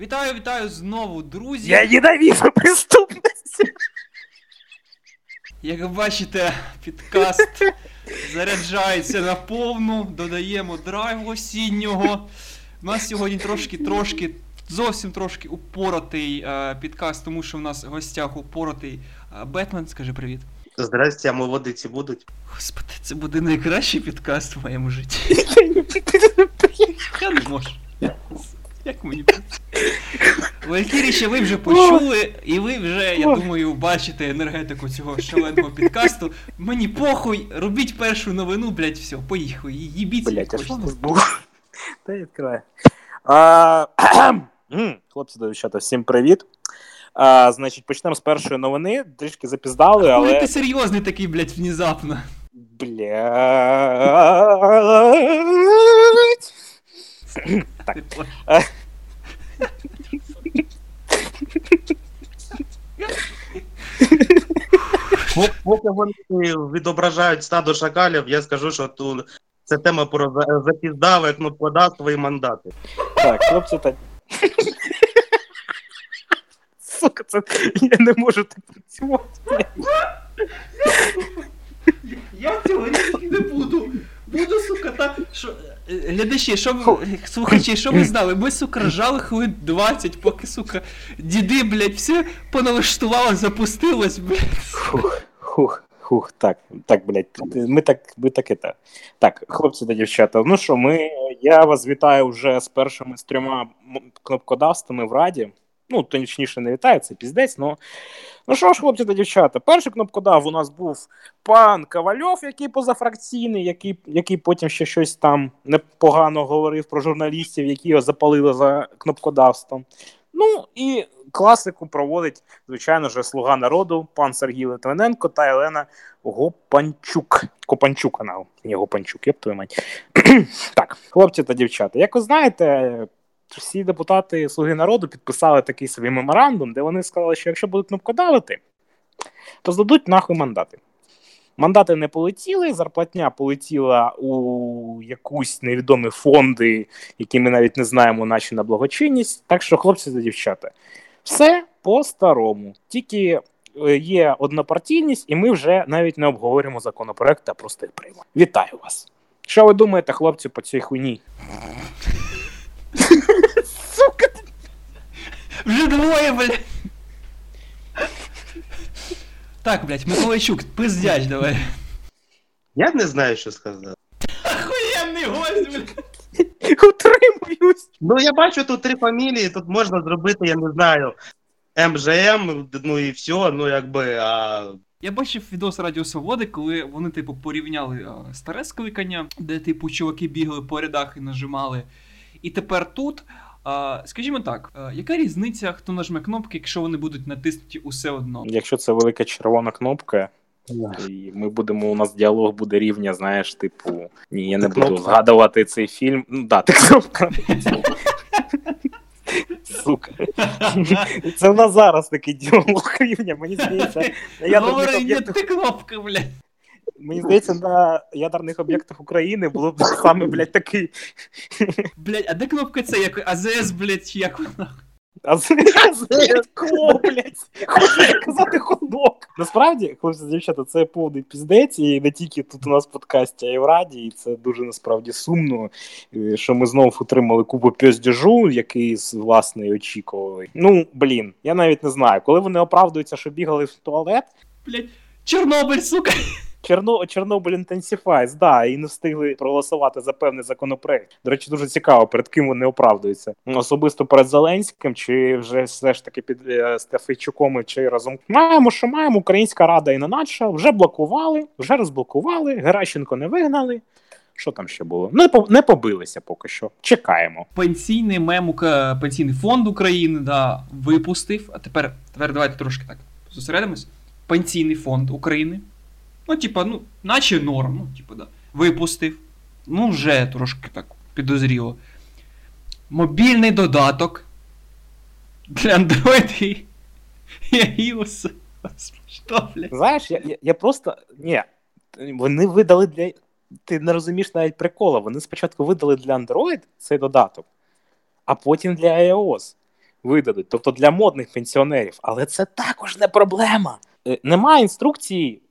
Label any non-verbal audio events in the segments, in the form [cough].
Вітаю, вітаю знову, друзі. Я ненавижу преступність. Як бачите, підкаст заряджається на повну, додаємо драйву осіннього. У нас сьогодні трошки-трошки, зовсім трошки упоротий е, підкаст, тому що в нас в гостях упоротий е, Бетмен. Скажи привіт. Здрасте, а ми водиці будуть. Господи, це буде найкращий підкаст в моєму житті. Я не можу. Як мені Валькіріще, ви вже почули, і ви вже, я думаю, бачите енергетику цього шаленого підкасту. Мені похуй, робіть першу новину, блять, все, поїхали, їбіть Блять, а що нас було? Та я відкриваю. Хлопці та дівчата, всім привіт. А, значить, почнемо з першої новини. Трішки запіздали, Коли але. ти серйозний такий, блять, внезапно. Блять. Так. Типу, Поки вони відображають стадо шакалів, я скажу, що тут це тема про за- запіздаве кнопкодавство і мандати. Так, хлопці та. Сука, це я не можу так працювати. Я цього не буду. Буду, сука, та. Що, е, глядачі, що ви, слухачі, що ви знали? Ми, сука, ржали хвилин 20, поки, сука, діди, блядь, все поналаштувало, запустилось, блядь. Хух, хух, хух, так, так, блядь, ми так, ми так і так. Так, хлопці та дівчата, ну що, ми, я вас вітаю вже з першими з трьома кнопкодавствами в Раді. Ну, точніше, не вітаю, це піздець, ну. Ну що ж, хлопці та дівчата, перший кнопкодав у нас був пан Ковальов, який позафракційний, який, який потім ще щось там непогано говорив про журналістів, які його запалили за кнопкодавством. Ну і класику проводить, звичайно ж, слуга народу, пан Сергій Литвиненко та Елена Гопанчук. Копанчук канал, Гопанчук, єб твою мать. [clears throat] так, хлопці та дівчата, як ви знаєте, всі депутати Слуги народу підписали такий собі меморандум, де вони сказали, що якщо будуть кнопкодавити, то здадуть нахуй мандати. Мандати не полетіли, зарплатня полетіла у якусь невідомі фонди, які ми навіть не знаємо, наче на благочинність. Так що, хлопці та дівчата, все по-старому. Тільки е, є однопартійність, і ми вже навіть не обговорюємо законопроект, а просто їх. Вітаю вас! Що ви думаєте, хлопці, по цій хуйні? [laughs] Вже двоє, блядь. Так, блядь, Миколайчук, пиздяч давай. Я не знаю, що сказати. Охуєнний гость, блядь. утримуюсь. Ну, я бачу тут три фамілії, тут можна зробити, я не знаю, МЖМ, ну і все, ну якби. А... Я бачив відос Радіо Свободи, коли вони, типу, порівняли а, старе скликання, де, типу, чуваки бігали по рядах і нажимали. І тепер тут. А, скажімо так, яка різниця, хто нажме кнопки, якщо вони будуть натиснуті усе одно? Якщо це велика червона кнопка, і ми будемо, у нас діалог буде рівня, знаєш, типу, ні, я не Ти буду кнопка? згадувати цей фільм. Ну да, ти кнопка. Сука. Це в нас зараз такий діалог рівня. Мені здається, ядерних Говори, ні, ти кнопка, блядь. Мені здається, на ядерних об'єктах України було б саме, блядь, такий. Блядь, а де кнопка це? Як АЗС, блядь, чи як вона? А це кло, блядь. Хочу казати ходок. Насправді, хлопці дівчата, це повний піздець, і не тільки тут у нас в подкасті, а й в раді, і це дуже насправді сумно, е, що ми знову отримали купу піздежу, який з власне очікували. Ну, блін, я навіть не знаю. Коли вони оправдуються, що бігали в туалет, Блядь, Чорнобиль, сука. Чорно, Чорнобиль Intensifies, да, і не встигли проголосувати за певний законопроект. До речі, дуже цікаво, перед ким вони оправдуються. Особисто перед Зеленським, чи вже все ж таки під е, Стефійчуком, чи разом маємо, що маємо. Українська рада і наче вже блокували, вже розблокували. Геращенко не вигнали. Що там ще було? Не по- не побилися поки що. Чекаємо. Пенсійний мем, Ука- пенсійний фонд України, да, випустив. А тепер, тепер давайте трошки так зосередимось. Пенсійний фонд України. Ну, типа, ну, наче норм, ну, типа, да. Випустив. Ну, вже трошки так підозріло. Мобільний додаток для Android і, iOS. Що, блядь? Знаєш, я, я, я просто. Ні, вони видали для. Ти не розумієш навіть прикола. Вони спочатку видали для Android цей додаток, а потім для iOS. видадуть, тобто для модних пенсіонерів. Але це також не проблема. Е, Немає інструкції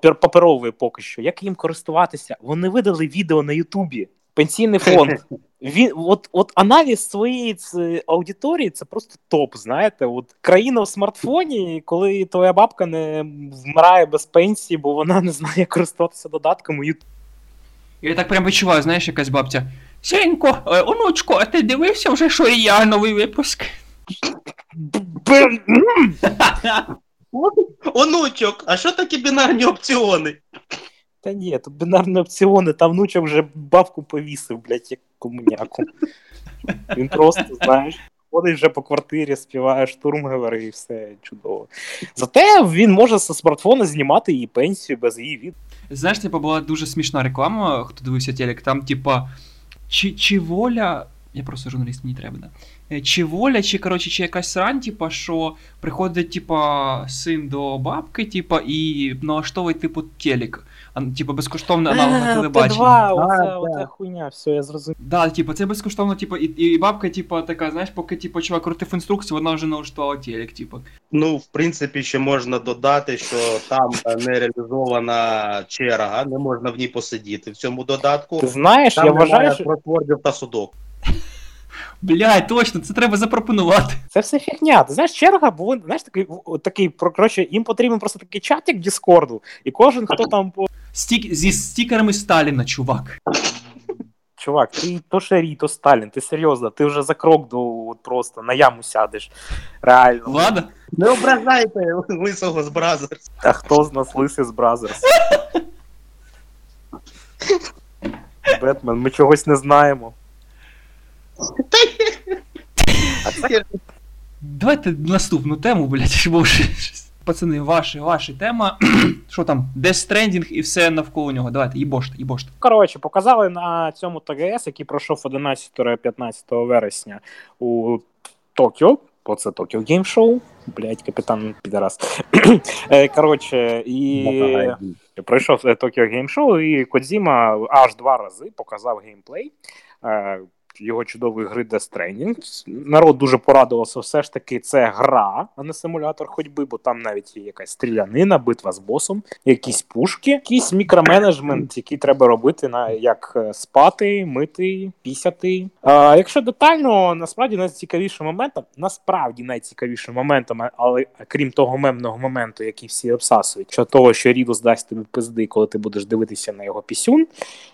паперової поки що, як їм користуватися. Вони видали відео на Ютубі. Пенсійний фонд. [laughs] Він от, от аналіз своєї аудиторії це просто топ. Знаєте, от країна в смартфоні, коли твоя бабка не вмирає без пенсії, бо вона не знає як користуватися додатками. Ютуб. Я так прям відчуваю, знаєш, якась бабця. Сенько, е, онучко, а ти дивився вже Шорія новий випуск? [laughs] Онучок, а що такі бінарні опціони? Та ні, тут бінарні опціони, там внучок вже бабку повісив, блядь, як комуняку. Він просто, знаєш, ходить вже по квартирі, співає штурмгевер і все чудово. Зате він може зі смартфона знімати її пенсію без її від. Знаєш, типа була дуже смішна реклама, хто дивився телек, там, типа, чи, чи воля. Я просто журналіст, мені треба, да. Е, Чи воля, чи коротше, чи якась срань, типа, що приходить, типа, син до бабки, типа, і налаштовує, типу, телек. А, типа, безкоштовне аналог на телебаченні. Т2, оце, оця хуйня, все, я зрозумів. Да, типа, це безкоштовно, типа, і, і бабка, типа, така, знаєш, поки типа чувак крутив інструкцію, вона вже налаштувала телек, типа. Ну, в принципі, ще можна додати, що там е, не реалізована черга, не можна в ній посидіти в цьому додатку. Ти знаєш, Там я вважаю, що та судок. Блядь, точно, це треба запропонувати. це все фігня. Ти знаєш, черга, бо знаєш, такий, такий, про- коротше, їм потрібен просто такий чатик Діскорду, і кожен, хто там по Стік... Зі стікерами Сталіна, чувак. Чувак, ти то Шарій, то Сталін, ти серйозно, ти вже за крок до от просто на яму сядеш. Реально. Влада? Не ображайте лисого з Бразерс. А хто з нас лисий з Бразерс? [laughs] Бетмен, ми чогось не знаємо. Давайте наступну тему, блядь, [laughs] бо вже. Пацани, ваша, ваша тема. [clears throat] Що там? Death Stranding і все навколо нього. Давайте, їбоште, їбоште. Коротше, показали на цьому ТГС, який пройшов 11-15 вересня у Токіо. Бо це Tokyo Game Show. Блять, капітан Підарас. [clears throat] Е, Коротше, і пройшов Tokyo Game Show, і Кодзіма аж два рази показав геймплей. Його чудової гри Death Stranding. Народ дуже порадувався. Все ж таки, це гра, а не симулятор ходьби, бо там навіть є якась стрілянина, битва з босом, якісь пушки, якийсь мікроменеджмент, який треба робити на як е, спати, мити, пісяти. А, якщо детально, насправді найцікавішим моментом, насправді найцікавішим моментом, але крім того мемного моменту, який всі обсасують, що того, що Рідус дасть тобі пизди, коли ти будеш дивитися на його пісюн,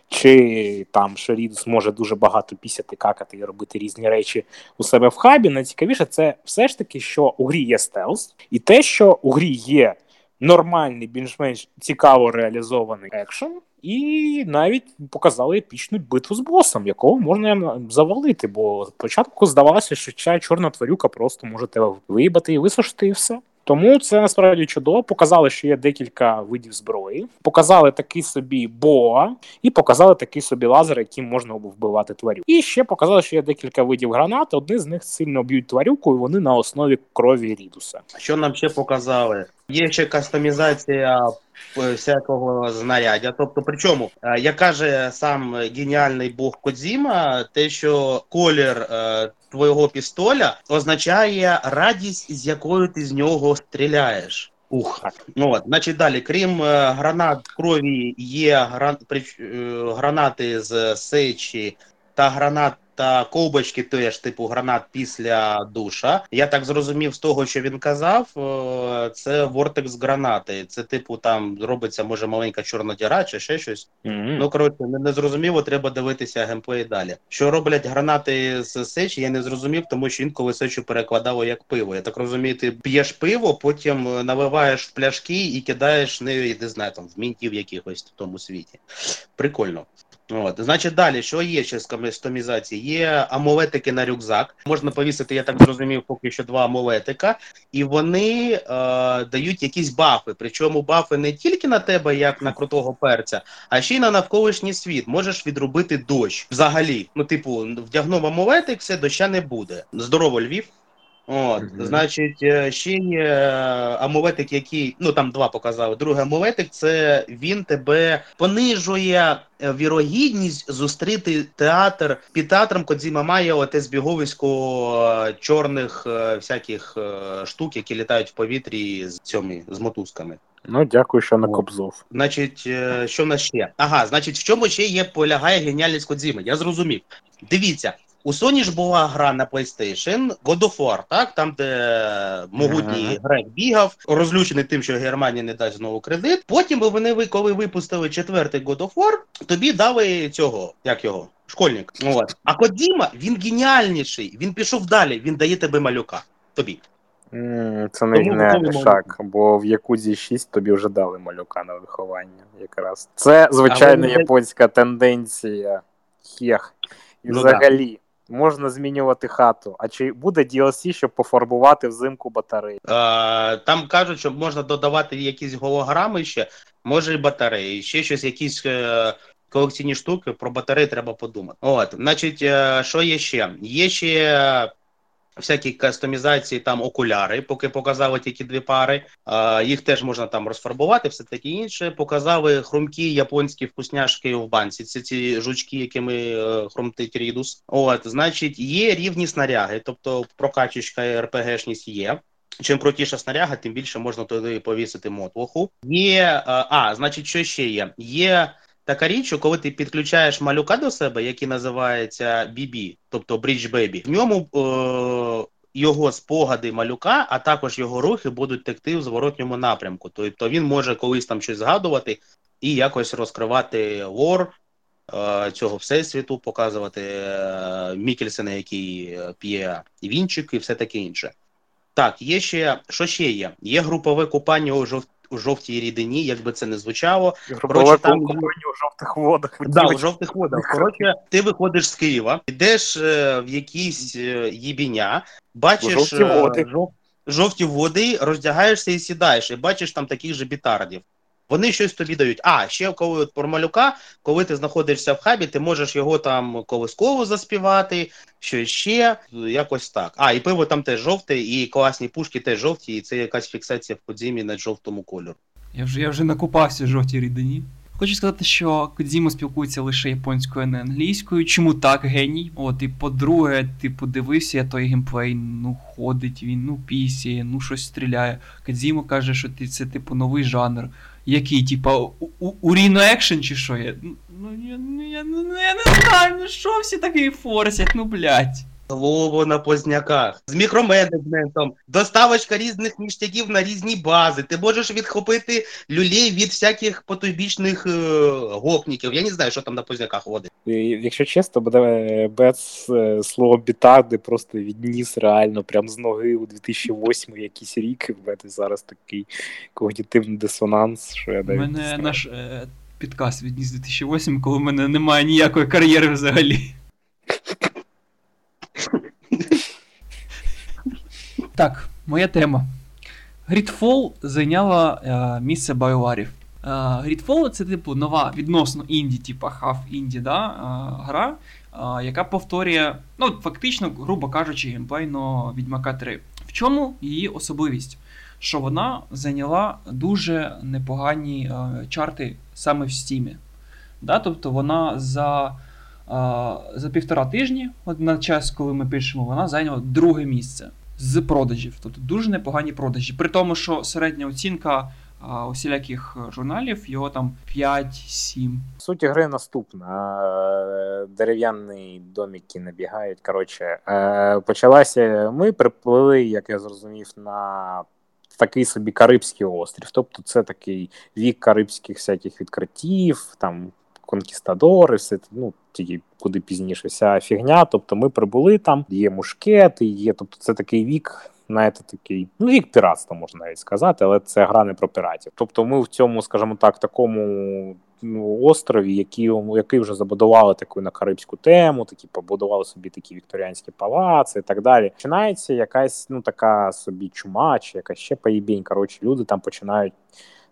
чи там що Рідус може дуже багато пісяти, какати і робити різні речі у себе в хабі. Найцікавіше це все ж таки, що у грі є стелс, і те, що у грі є нормальний, більш-менш цікаво реалізований екшен. І навіть показали епічну битву з босом, якого можна завалити. Бо спочатку здавалося, що ця чорна тварюка просто може тебе виїбати і висушити, і все. Тому це насправді чудово. Показали, що є декілька видів зброї, показали такий собі боа, і показали такий собі лазер, яким можна вбивати тварю. І ще показали, що є декілька видів гранат. Одні з них сильно б'ють тварюку, і вони на основі крові рідуса. Що нам ще показали? Є ще кастомізація е, всякого знаряддя. Тобто, причому, е, як каже сам геніальний бог Кодзіма, те, що колір е, твого пістоля означає радість, з якою ти з нього стріляєш. Ух, ну от, значить далі, крім е, гранат крові, є гран, прич- е, гранати з сечі та гранат та ковбочки теж, типу гранат після душа. Я так зрозумів з того, що він казав, е, це вортекс гранати. Це, типу, там робиться, може, маленька чорна діра чи ще щось. Ну, коротше, не, не зрозуміло, треба дивитися геймплей далі. Що роблять гранати з сечі, я не зрозумів, тому що інколи сечу перекладало як пиво. Я так розумію, ти п'єш пиво, потім е, наливаєш в пляшки і кидаєш не, не знаю, там в мінтів якихось в тому світі. Прикольно. От, значить, далі, що є ще з кастомізації? Є амулетики на рюкзак. Можна повісити, я так зрозумів, поки що два амулетика, і вони е, дають якісь бафи. Причому бафи не тільки на тебе, як на крутого перця, а ще й на навколишній світ. Можеш відробити дощ. Взагалі, ну, типу, вдягнув амулетик, все, доща не буде. Здорово, Львів. От, Мгм. значить, е, ще є е, амулетик, який, ну там два показали. Другий амулетик це він тебе понижує е, вірогідність зустріти театр під театром Кодзіма має оте збіговисько чорних всяких штук, які літають в повітрі з цьому з мотузками. Ну, дякую, що О. кобзов. Значить, що в нас ще? Ага, значить, в чому ще є полягає геніальність Кодзіми? Я зрозумів. Дивіться, у Sony ж була гра на PlayStation God of War, так? Там, де могутній Ага. грек бігав, розлючений тим, що Германія не дасть знову кредит. Потім вони, коли випустили четвертий God of War, тобі дали цього, як його? Школьник. От. А Кодзіма, він геніальніший, він пішов далі, він дає тебе малюка. Тобі. Це не геніальний шаг, бо в Якудзі 6 тобі вже дали малюка на виховання. Якраз це звичайна японська тенденція. Хех. І Ну взагалі. Можна змінювати хату. А чи буде DLC, щоб пофарбувати взимку батареї? Е, там кажуть, що можна додавати якісь голограми ще, може і батареї, ще щось, якісь е, колекційні штуки. Про батареї треба подумати. От, значить, е, що є ще? Є ще всякі кастомізації, там окуляри, поки показали тільки дві пари. Е, їх теж можна там розфарбувати, все таке інше. Показали хрумкі японські вкусняшки в банці. Це ці жучки, якими е, хрумтить рідус. От, значить, є рівні снаряги, тобто прокачечка РПГшність є. Чим крутіша снаряга, тим більше можна туди повісити мотлоху. Є, е, а, значить, що ще є? Є така річ, що коли ти підключаєш малюка до себе, який називається BB, тобто Bridge Baby, в ньому е, його спогади малюка, а також його рухи будуть текти в зворотньому напрямку. Тобто він може колись там щось згадувати і якось розкривати лор е, цього всесвіту, показувати е, Мікельсена, який е, п'є вінчик і все таке інше. Так, є ще що ще є? Є групове купання у, жов... у жовтій рідині, як би це не звучало. Коротше, там- у жовтих водах. Да, у жовтих водах. Коротше, ти виходиш з Києва, йдеш е, в якісь е, їбіня, бачиш Жовті е, жов- жовті води, роздягаєшся і сідаєш, і бачиш там таких же бітардів. Вони щось тобі дають. А, ще коли от малюка, коли ти знаходишся в хабі, ти можеш його там колисково заспівати, що ще, якось так. А, і пиво там теж жовте, і класні пушки теж жовті, і це якась фіксація в подзімі на жовтому кольору. Я вже, я вже накупався в жовтій рідині. Хочу сказати, що Кодзіма спілкується лише японською, а не англійською. Чому так, геній? От, і по-друге, ти подивився я той геймплей, ну ходить він, ну пісяє, ну щось стріляє. Кодзіма каже, що ти це типу новий жанр. Який, типа, уріно екшен чи що? Я, ну, ну, я, ну, я, ну, я не знаю, ну що всі такий форсять, ну блядь. Слово на позняках з мікроменеджментом, доставочка різних ніштяків на різні бази. Ти можеш відхопити люлей від всяких потойбічних е, гопніків. Я не знаю, що там на позняках водить. Якщо чесно, буде без е, слова бітарди просто відніс реально прям з ноги у 2008 якийсь рік. і В мене зараз такий когнітивний дисонанс, що я У навіть не мене знаю. наш е, підкаст відніс 2008, коли в мене немає ніякої кар'єри взагалі. Так, моя тема. Gridfall зайняла е, місце байварів. Е, Gridfall це типу нова відносно інді, типу half інді, да, е, гра, е, яка повторює, ну, фактично, грубо кажучи, геймплейно Відьмака 3. В чому її особливість? Що вона зайняла дуже непогані е, чарти саме в Стімі. Да? Тобто вона за, е, за півтора тижні, на час, коли ми пишемо, вона зайняла друге місце з продажів. Тобто дуже непогані продажі. При тому, що середня оцінка е, усіляких журналів його там 5-7. Суть гри наступна. Е, Дерев'яні домики набігають. Коротше, е, почалася. Ми приплили, як я зрозумів, на такий собі Карибський острів. Тобто, це такий вік карибських всяких відкриттів, там конкістадори, все ну. Тільки куди пізніше вся фігня. Тобто ми прибули там, є мушкети, є. Тобто, це такий вік, знаєте, такий, ну, вік піратства, можна навіть сказати, але це гра не про піратів. Тобто, ми в цьому, скажімо так, такому ну, острові, який, який вже забудували таку на карибську тему, такі побудували собі такі вікторіанські палаци і так далі. Починається якась ну така собі чума, чи якась ще поїбінь. Коротше, люди там починають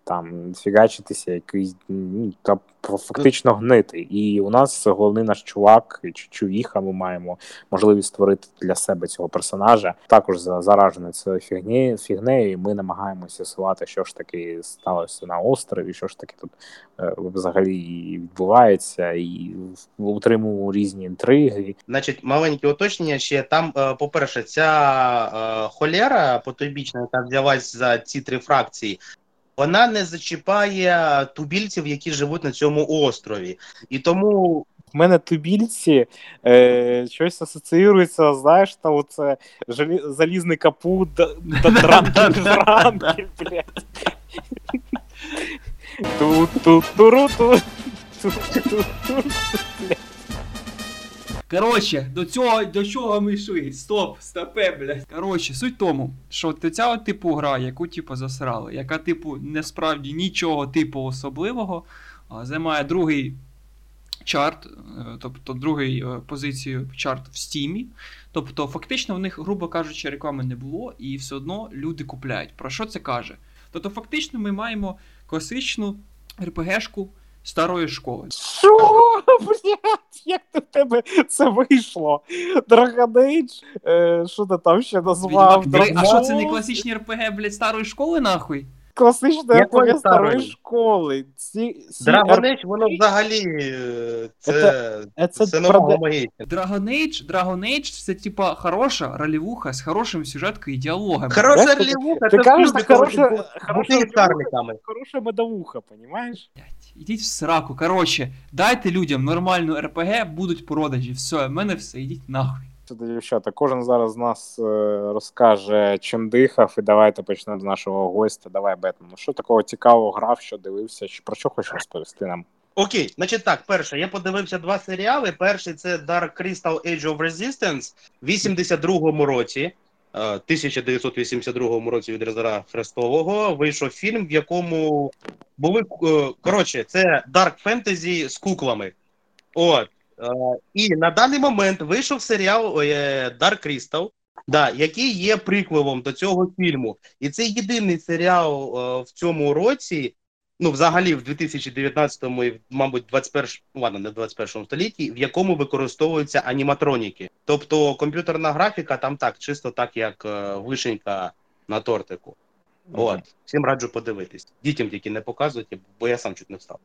там фігачитися, якийсь ну, та фактично гнити. І у нас головний наш чувак, чи чувіха, ми маємо можливість створити для себе цього персонажа. Також заражений цією фігні, фігнею, і ми намагаємося з'ясувати, що ж таки сталося на острові, що ж таки тут е, взагалі відбувається, і утримуємо різні інтриги. Значить, маленьке уточнення ще там, е, по-перше, ця е, холера потойбічна, яка взялась за ці три фракції, вона не зачіпає тубільців, які живуть на цьому острові. І тому. У мене тубільці е, щось асоціюється, знаєш, та оце залізний капут дранки, [laughs] блядь. Ту-ту-туру-ту. Коротше, до цього до чого ми йшли? Стоп, стопе, блядь. Коротше, суть тому, що ця типу гра, яку типу засрали, яка, типу, насправді нічого типу особливого, займає другий чарт, е, тобто другий е, позицію чарт в стімі. Тобто, фактично, в них, грубо кажучи, реклами не було, і все одно люди купляють. Про що це каже? Тобто, фактично, ми маємо класичну РПГшку старої школи. Що, [laughs] блядь, як до тебе це вийшло? Dragon Age, Age? Е, Що ти там ще назвав? А що це не класичні РПГ, блядь, старої школи, нахуй? Класична РПГ старої школи. Ці, Dragon Age, воно взагалі е, це, це, це, це нового магічне. Dragon Age, Dragon Age це типа хороша ролевуха з хорошим сюжеткою і діалогами. Хороша ролевуха, це кажеш, хороша, хороша, хороша медовуха, понімаєш? Ідіть в сраку. Коротше, дайте людям нормальну РПГ, будуть продажі. Все, в мене все, ідіть нахуй. Дівчата, кожен зараз з нас е, розкаже, чим дихав, і давайте почнемо з нашого гостя. Давай, Бетмен. Ну що такого цікавого грав, що дивився, чи про що хочеш розповісти нам? Окей, значить так, перше, я подивився два серіали. Перший це Dark Crystal Age of Resistance в 82-му році. 1982 е, році від Резера Хрестового вийшов фільм, в якому були е, коротше, це Dark Fantasy з куклами. От. Е, і на даний момент вийшов серіал Dark Crystal, да, який є приквелом до цього фільму. І це єдиний серіал в цьому році, ну, взагалі, в 2019-му і, мабуть, 21 ладно, не в 21 столітті, в якому використовуються аніматроніки. Тобто комп'ютерна графіка там так, чисто так, як е, вишенька на тортику. Mm-hmm. От, всім раджу подивитись. Дітям тільки не показуйте, бо я сам чуть не встав.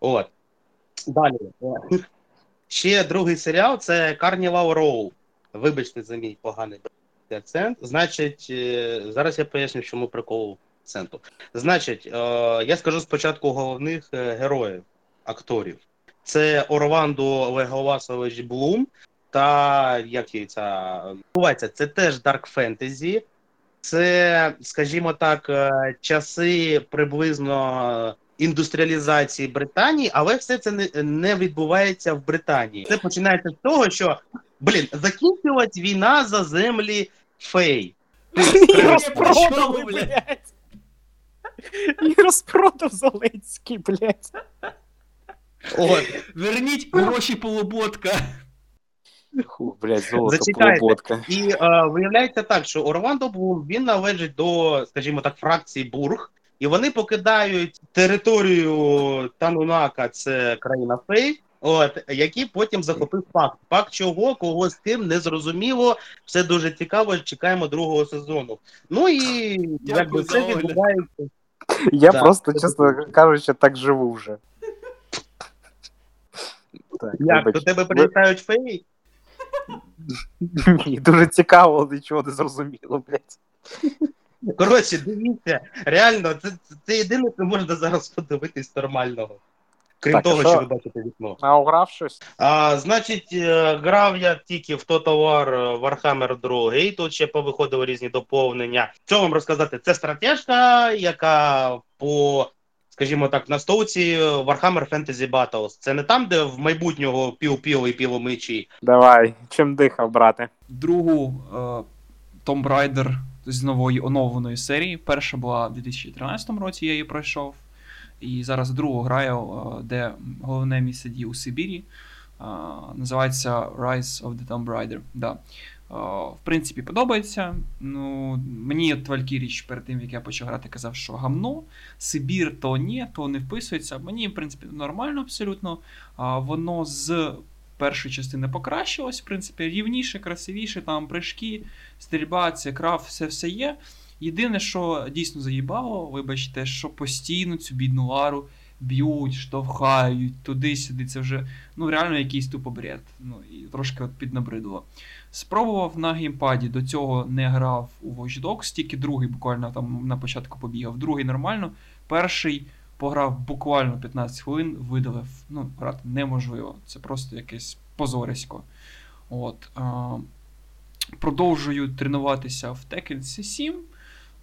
От. Далі. Ще другий серіал це Carnival Row. Вибачте за мій поганий акцент. Значить, е, зараз я поясню, чому прикол акценту. Значить, е, я скажу спочатку головних е, героїв, акторів. Це Орландо Леголасович Блум та як її ця бувається, це теж Dark Fantasy. Це, скажімо так, часи приблизно індустріалізації Британії, але все це не, не відбувається в Британії. Це починається з того, що блін, закінчилась війна за землі Фей. І розпродав Зеленський, блядь. От. Верніть гроші полуботка. Блядь, золото полуботка. І е, виявляється так, що Орландо Блум, він належить до, скажімо так, фракції Бург, і вони покидають територію Танунака, це країна Фей, От, який потім захопив факт. Факт чого, кого з ким, не зрозуміло. Все дуже цікаво. Чекаємо другого сезону. Ну і якби це відбувається. Я да. просто, чесно кажучи, так живу вже. Так, Як? До тебе прилітають феї? Ні, дуже цікаво, нічого не зрозуміло, блядь. Коротше, дивіться, реально, це це єдине, що можна зараз подивитись нормального. Крім так, того, що... що ви бачите вікно. А ограв щось? А, Значить, е, грав я тільки в Total War е, Warhammer 2. Тут ще повиходили різні доповнення. Що вам розказати? Це стратежка, яка по, скажімо так, на стовці Warhammer Fantasy Battles. Це не там, де в майбутнього пів-пів і півомичі. Давай, чим дихав, брате? Другу е, Tomb Raider з нової оновленої серії. Перша була в 2013 році, я її пройшов. І зараз другу граю, е, де головне місце дії у Сибірі. Називається Rise of the Tomb Raider. Да. в принципі, подобається. Ну, Мені Валькіріч перед тим, як я почав грати, казав, що гамно. Сибір то ні, то не вписується. Мені, в принципі, нормально абсолютно. Воно з першої частини покращилось, в принципі, рівніше, красивіше, там прыжки, стрільба, це крав, все все є. Єдине, що дійсно заїбало, вибачте, що постійно цю бідну лару б'ють, штовхають, туди-сюди. Це вже ну, реально якийсь тупо бред. Ну, і трошки от піднабридло. Спробував на геймпаді, до цього не грав у Watch Dogs, тільки другий буквально там на початку побігав. Другий нормально. Перший пограв буквально 15 хвилин, видалив. Ну, грати неможливо. Це просто якесь позорисько. От. А, Продовжую тренуватися в Tekken 7.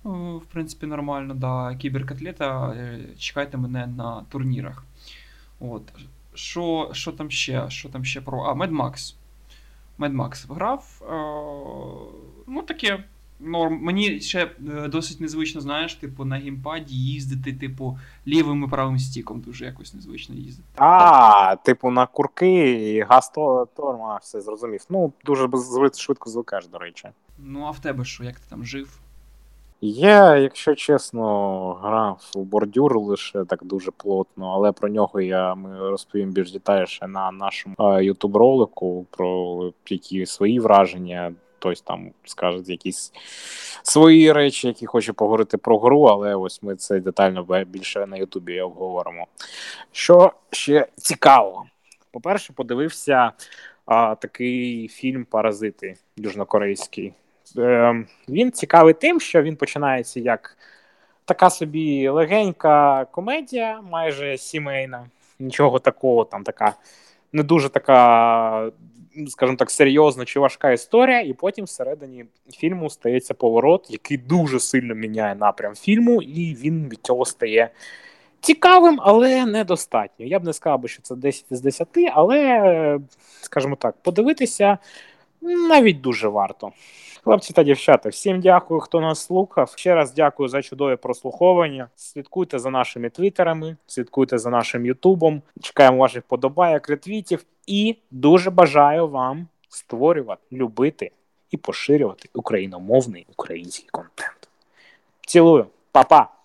В принципі, нормально, да. Кіберкотлета. Е, чекайте мене на турнірах. От. Що що там ще? Що там ще про. А, Mad Max. Mad Max грав. Е, ну, таке. Норм. Мені ще е, досить незвично, знаєш, типу, на геймпаді їздити, типу, лівим і правим стіком дуже якось незвично їздити. А, типу, на курки і газ торма, все зрозумів. Ну, дуже швидко звикаєш, до речі. Ну, а в тебе що, як ти там жив? Я, якщо чесно, грав у бордюр лише так дуже плотно, але про нього я ми розповім більш детальніше на нашому ютуб ролику про які свої враження. Хтось там скаже якісь свої речі, які хоче поговорити про гру, але ось ми це детально більше на Ютубі обговоримо. Що ще цікаво? По-перше, подивився а, такий фільм Паразити южнокорейський. Е, Він цікавий тим, що він починається як така собі легенька комедія, майже сімейна. Нічого такого, там така не дуже така, скажімо так, серйозна чи важка історія, і потім всередині фільму стається поворот, який дуже сильно міняє напрям фільму, і він від цього стає. Цікавим, але недостатньо. Я б не сказав, що це 10 з 10, але, скажімо так, подивитися навіть дуже варто. Хлопці та дівчата, всім дякую, хто нас слухав. Ще раз дякую за чудове прослуховування. Слідкуйте за нашими твіттерами, слідкуйте за нашим Ютубом. Чекаємо ваших подобайок, ретвітів і дуже бажаю вам створювати, любити і поширювати україномовний український контент. Цілую, Па-па!